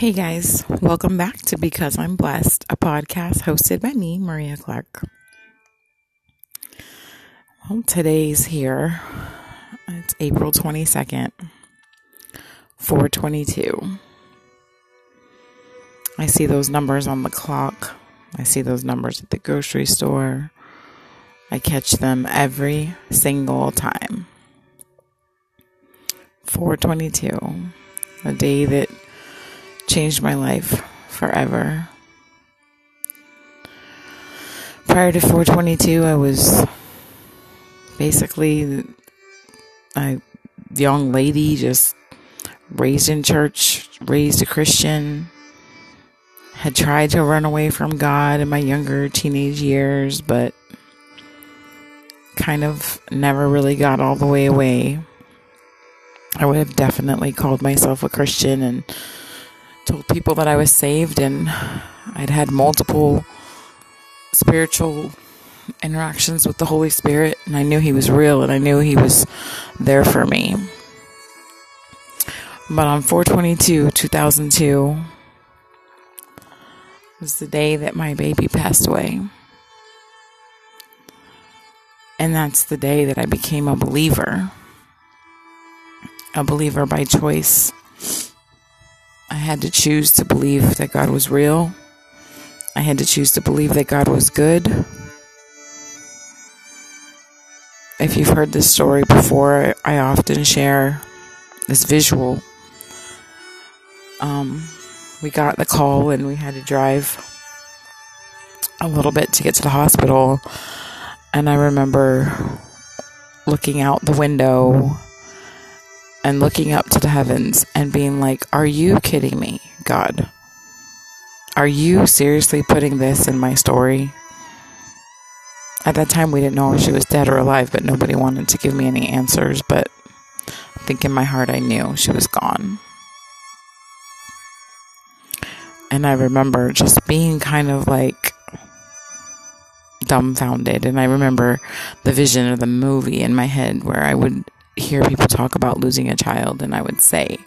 Hey guys, welcome back to Because I'm Blessed, a podcast hosted by me, Maria Clark. Well, today's here. It's April 22nd, 422. I see those numbers on the clock. I see those numbers at the grocery store. I catch them every single time. 422, a day that changed my life forever. Prior to 422, I was basically a young lady, just raised in church, raised a Christian, had tried to run away from God in my younger teenage years, but kind of never really got all the way away. I would have definitely called myself a Christian and told people that I was saved, and I'd had multiple spiritual interactions with the Holy Spirit, and I knew He was real and I knew He was there for me. But on 422, 2002, was the day that my baby passed away. And that's the day that I became a believer. A believer by choice. I had to choose to believe that God was real. I had to choose to believe that God was good. If you've heard this story before, I often share this visual. Um, we got the call and we had to drive a little bit to get to the hospital. And I remember looking out the window and looking up to the heavens and being like, Are you kidding me, God? Are you seriously putting this in my story? At that time, we didn't know if she was dead or alive, but nobody wanted to give me any answers. But I think in my heart, I knew she was gone. And I remember just being kind of like dumbfounded. And I remember the vision of the movie in my head where I would hear people talk about losing a child, and I would say,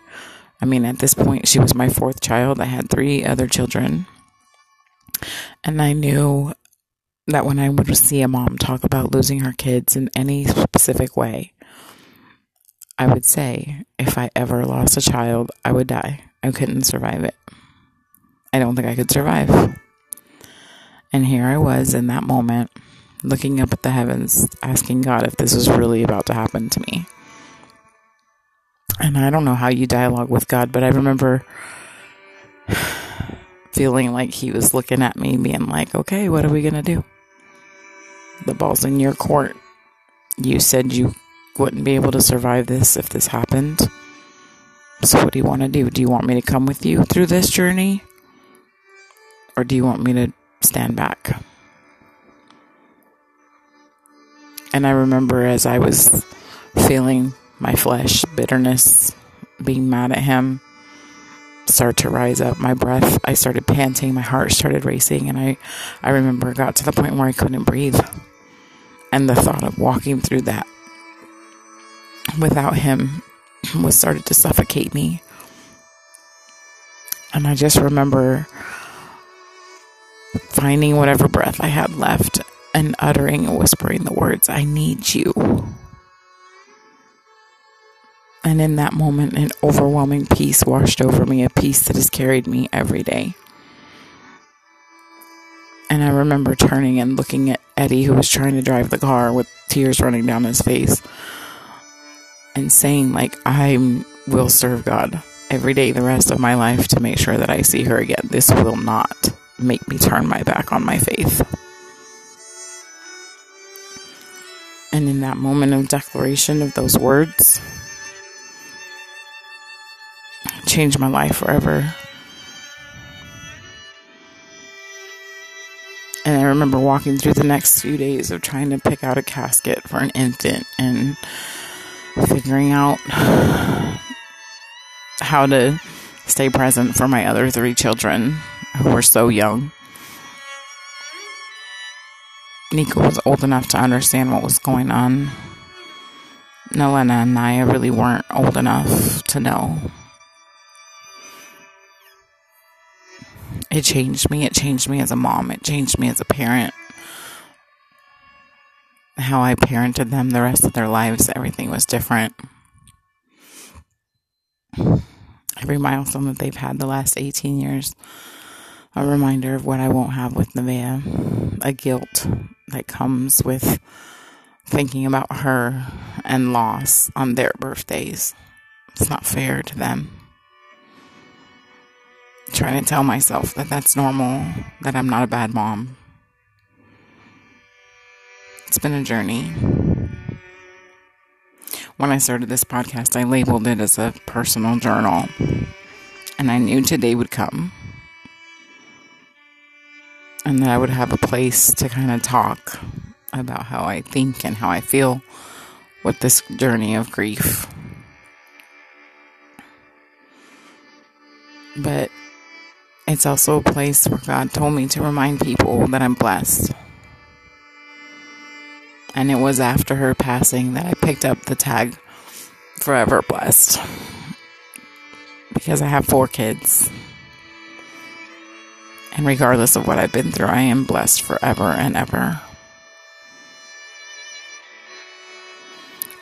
I mean, at this point, she was my fourth child. I had three other children. And I knew that when I would see a mom talk about losing her kids in any specific way, I would say, if I ever lost a child, I would die. I couldn't survive it. I don't think I could survive. And here I was in that moment, looking up at the heavens, asking God if this was really about to happen to me. And I don't know how you dialogue with God, but I remember feeling like He was looking at me, being like, okay, what are we going to do? The ball's in your court. You said you wouldn't be able to survive this if this happened. So, what do you want to do? Do you want me to come with you through this journey? Or do you want me to stand back? And I remember as I was feeling my flesh, bitterness, being mad at him, start to rise up. My breath, I started panting, my heart started racing, and I, I remember it got to the point where I couldn't breathe. And the thought of walking through that without him was started to suffocate me. And I just remember finding whatever breath I had left and uttering and whispering the words, I need you. And in that moment, an overwhelming peace washed over me, a peace that has carried me every day. And I remember turning and looking at Eddie, who was trying to drive the car with tears running down his face, and saying, like, I will serve God every day the rest of my life to make sure that I see her again. This will not make me turn my back on my faith. And in that moment of declaration of those words, changed my life forever. And I remember walking through the next few days of trying to pick out a casket for an infant and figuring out how to stay present for my other three children who were so young. Nico was old enough to understand what was going on. Nolena and Naya really weren't old enough to know. it changed me. It changed me as a mom. It changed me as a parent. How I parented them the rest of their lives, everything was different. Every milestone that they've had the last 18 years, a reminder of what I won't have with Nevaeh, a guilt that comes with thinking about her and loss on their birthdays. It's not fair to them trying to tell myself that that's normal, that I'm not a bad mom. It's been a journey. When I started this podcast, I labeled it as a personal journal, and I knew today would come. And that I would have a place to kind of talk about how I think and how I feel with this journey of grief. But it's also a place where God told me to remind people that I'm blessed. And it was after her passing that I picked up the tag Forever Blessed. Because I have four kids. And regardless of what I've been through, I am blessed forever and ever.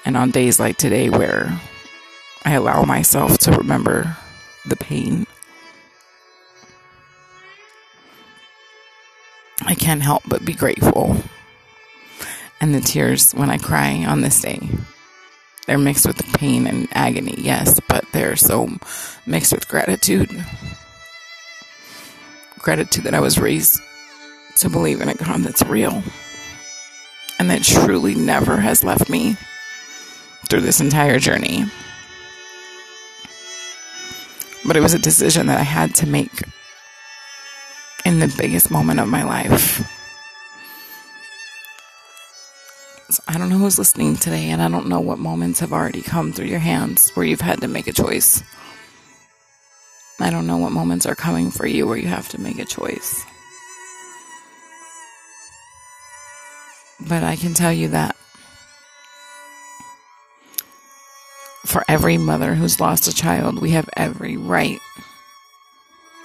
And on days like today, where I allow myself to remember the pain I can't help but be grateful. And the tears when I cry on this day, they're mixed with the pain and agony, yes, but they're so mixed with gratitude. Gratitude that I was raised to believe in a God that's real and that truly never has left me through this entire journey. But it was a decision that I had to make in the biggest moment of my life. So I don't know who's listening today, and I don't know what moments have already come through your hands where you've had to make a choice. I don't know what moments are coming for you where you have to make a choice. But I can tell you that for every mother who's lost a child, we have every right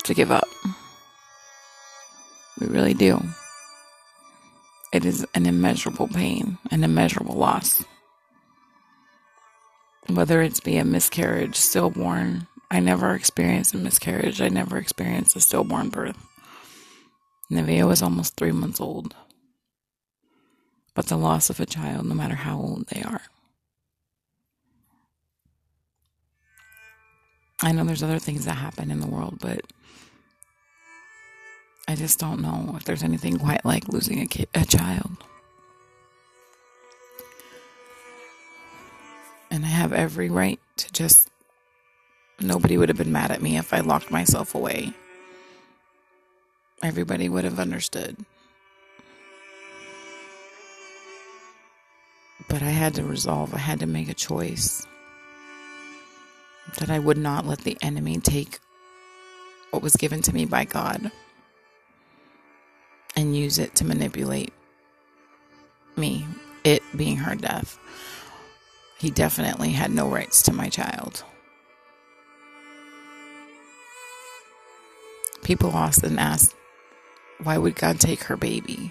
to give up. We really do. It is an immeasurable pain, an immeasurable loss. Whether it's be a miscarriage, stillborn. I never experienced a miscarriage. I never experienced a stillborn birth. Nevaeh was almost three months old. But the loss of a child, no matter how old they are. I know there's other things that happen in the world, but I just don't know if there's anything quite like losing a a child. And I have every right to just nobody would have been mad at me if I locked myself away. Everybody would have understood. But I had to resolve, I had to make a choice that I would not let the enemy take what was given to me by God and use it to manipulate me, it being her death. He definitely had no rights to my child. People often ask, why would God take her baby?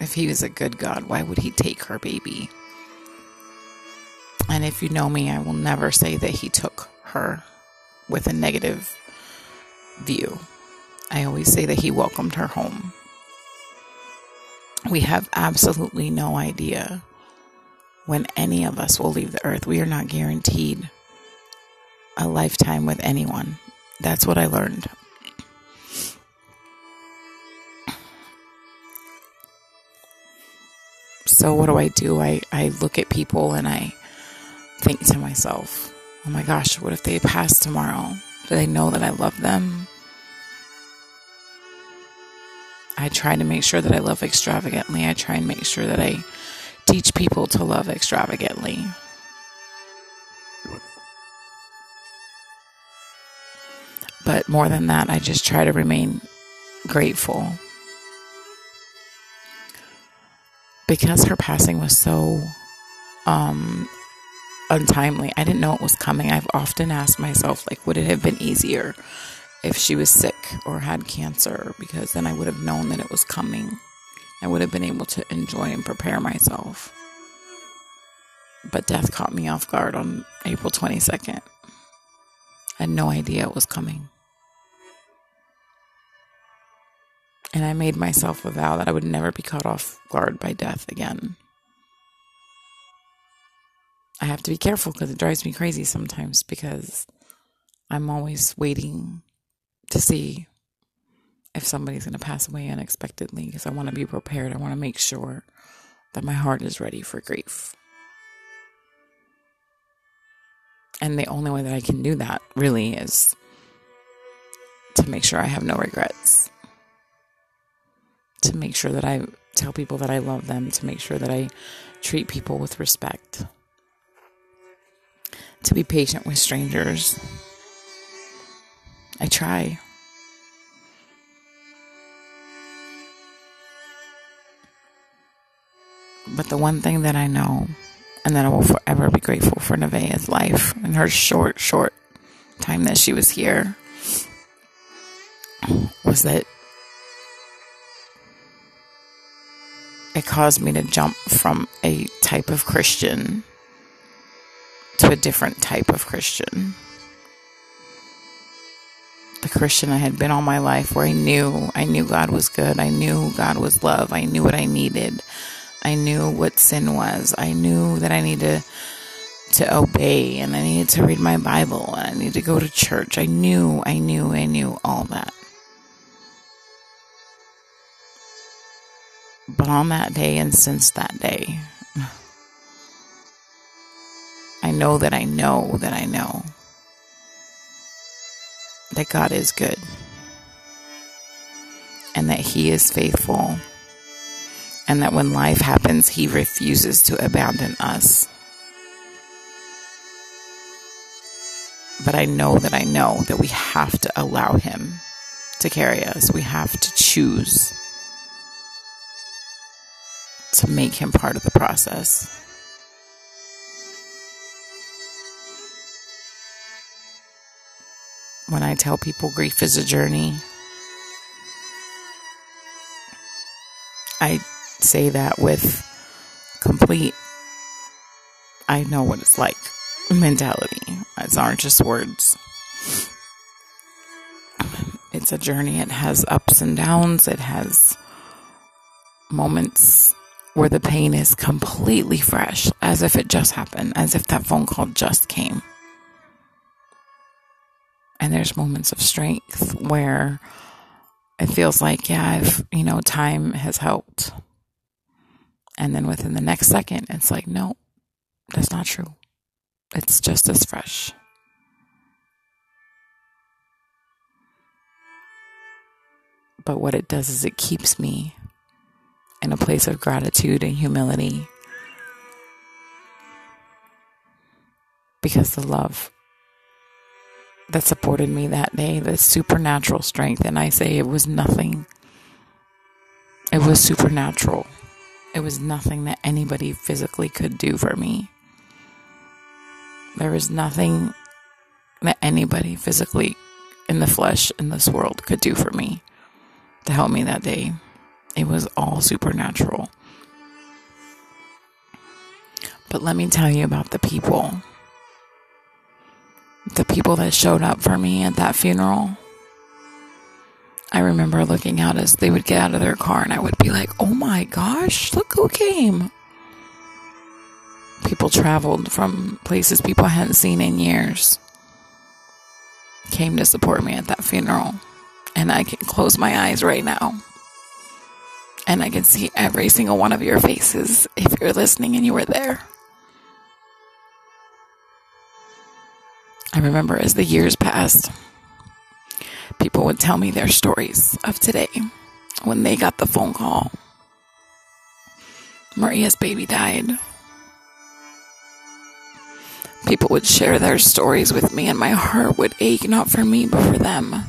If he was a good God, why would he take her baby? And if you know me, I will never say that he took her with a negative view. I always say that he welcomed her home we have absolutely no idea when any of us will leave the earth. We are not guaranteed a lifetime with anyone. That's what I learned. So, what do I do? I, I look at people and I think to myself, oh my gosh, what if they pass tomorrow? Do they know that I love them? I try to make sure that I love extravagantly. I try and make sure that I teach people to love extravagantly. But more than that, I just try to remain grateful. Because her passing was so um, untimely, I didn't know it was coming. I've often asked myself, like, would it have been easier if she was sick or had cancer because then I would have known that it was coming. I would have been able to enjoy and prepare myself. But death caught me off guard on April 22nd. I had no idea it was coming. And I made myself a vow that I would never be caught off guard by death again. I have to be careful because it drives me crazy sometimes because I'm always waiting to see if somebody's going to pass away unexpectedly because I want to be prepared. I want to make sure that my heart is ready for grief. And the only way that I can do that really is to make sure I have no regrets. To make sure that I tell people that I love them, to make sure that I treat people with respect, to be patient with strangers. I try. But the one thing that I know and that I will forever be grateful for Nevaeh's life and her short, short time that she was here was that it caused me to jump from a type of Christian to a different type of Christian. The Christian I had been all my life where I knew I knew God was good. I knew God was love. I knew what I needed. I knew what sin was. I knew that I needed to to obey and I needed to read my Bible and I needed to go to church. I knew, I knew, I knew all that. But on that day and since that day, I know that I know that I know that God is good and that He is faithful and that when life happens, He refuses to abandon us. But I know that I know that we have to allow Him to carry us. We have to choose to make Him part of the process. When I tell people grief is a journey, I say that with complete, I know what it's like mentality. It's aren't just words. It's a journey. It has ups and downs. It has moments where the pain is completely fresh, as if it just happened, as if that phone call just came. And there's moments of strength where it feels like, yeah, I've, you know, time has helped. And then within the next second, it's like, no, that's not true. It's just as fresh. But what it does is it keeps me in a place of gratitude and humility because the love that supported me that day, the supernatural strength, and I say it was nothing. It was supernatural. It was nothing that anybody physically could do for me. There was nothing that anybody physically in the flesh in this world could do for me to help me that day. It was all supernatural. But let me tell you about the people. The people that showed up for me at that funeral. I remember looking out as they would get out of their car and I would be like, oh my gosh, look who came. People traveled from places people hadn't seen in years, came to support me at that funeral. And I can close my eyes right now. And I can see every single one of your faces if you're listening and you were there. I remember as the years passed, people would tell me their stories of today when they got the phone call. Maria's baby died. People would share their stories with me, and my heart would ache not for me, but for them.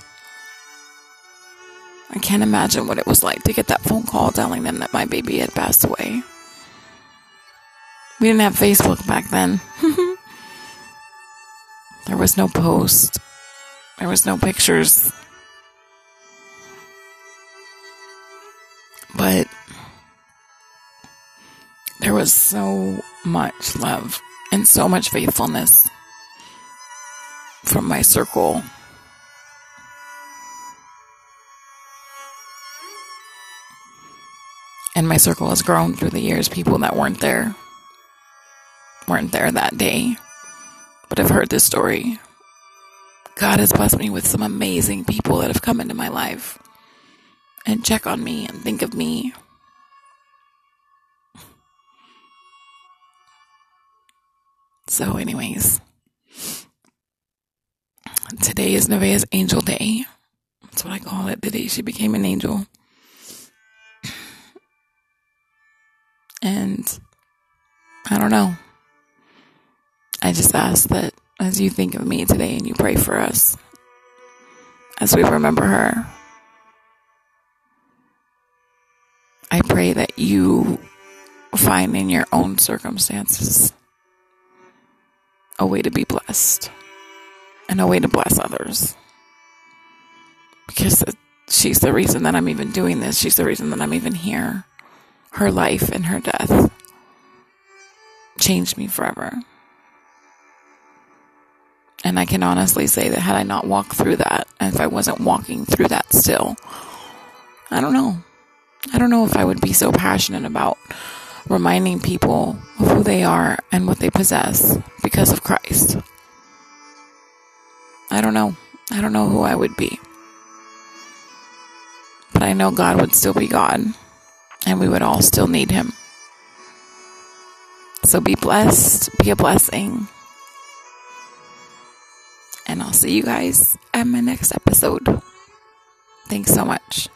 I can't imagine what it was like to get that phone call telling them that my baby had passed away. We didn't have Facebook back then. there was no post. There was no pictures. But there was so much love and so much faithfulness from my circle my circle has grown through the years. People that weren't there weren't there that day, but have heard this story. God has blessed me with some amazing people that have come into my life and check on me and think of me. So, anyways, today is Nevaeh's Angel Day. That's what I call it. The day she became an angel. And I don't know. I just ask that as you think of me today and you pray for us, as we remember her, I pray that you find in your own circumstances a way to be blessed and a way to bless others. Because she's the reason that I'm even doing this. She's the reason that I'm even here. Her life and her death changed me forever. And I can honestly say that had I not walked through that, and if I wasn't walking through that still, I don't know. I don't know if I would be so passionate about reminding people of who they are and what they possess because of Christ. I don't know. I don't know who I would be. But I know God would still be God, and we would all still need Him. So be blessed, be a blessing. And I'll see you guys at my next episode. Thanks so much.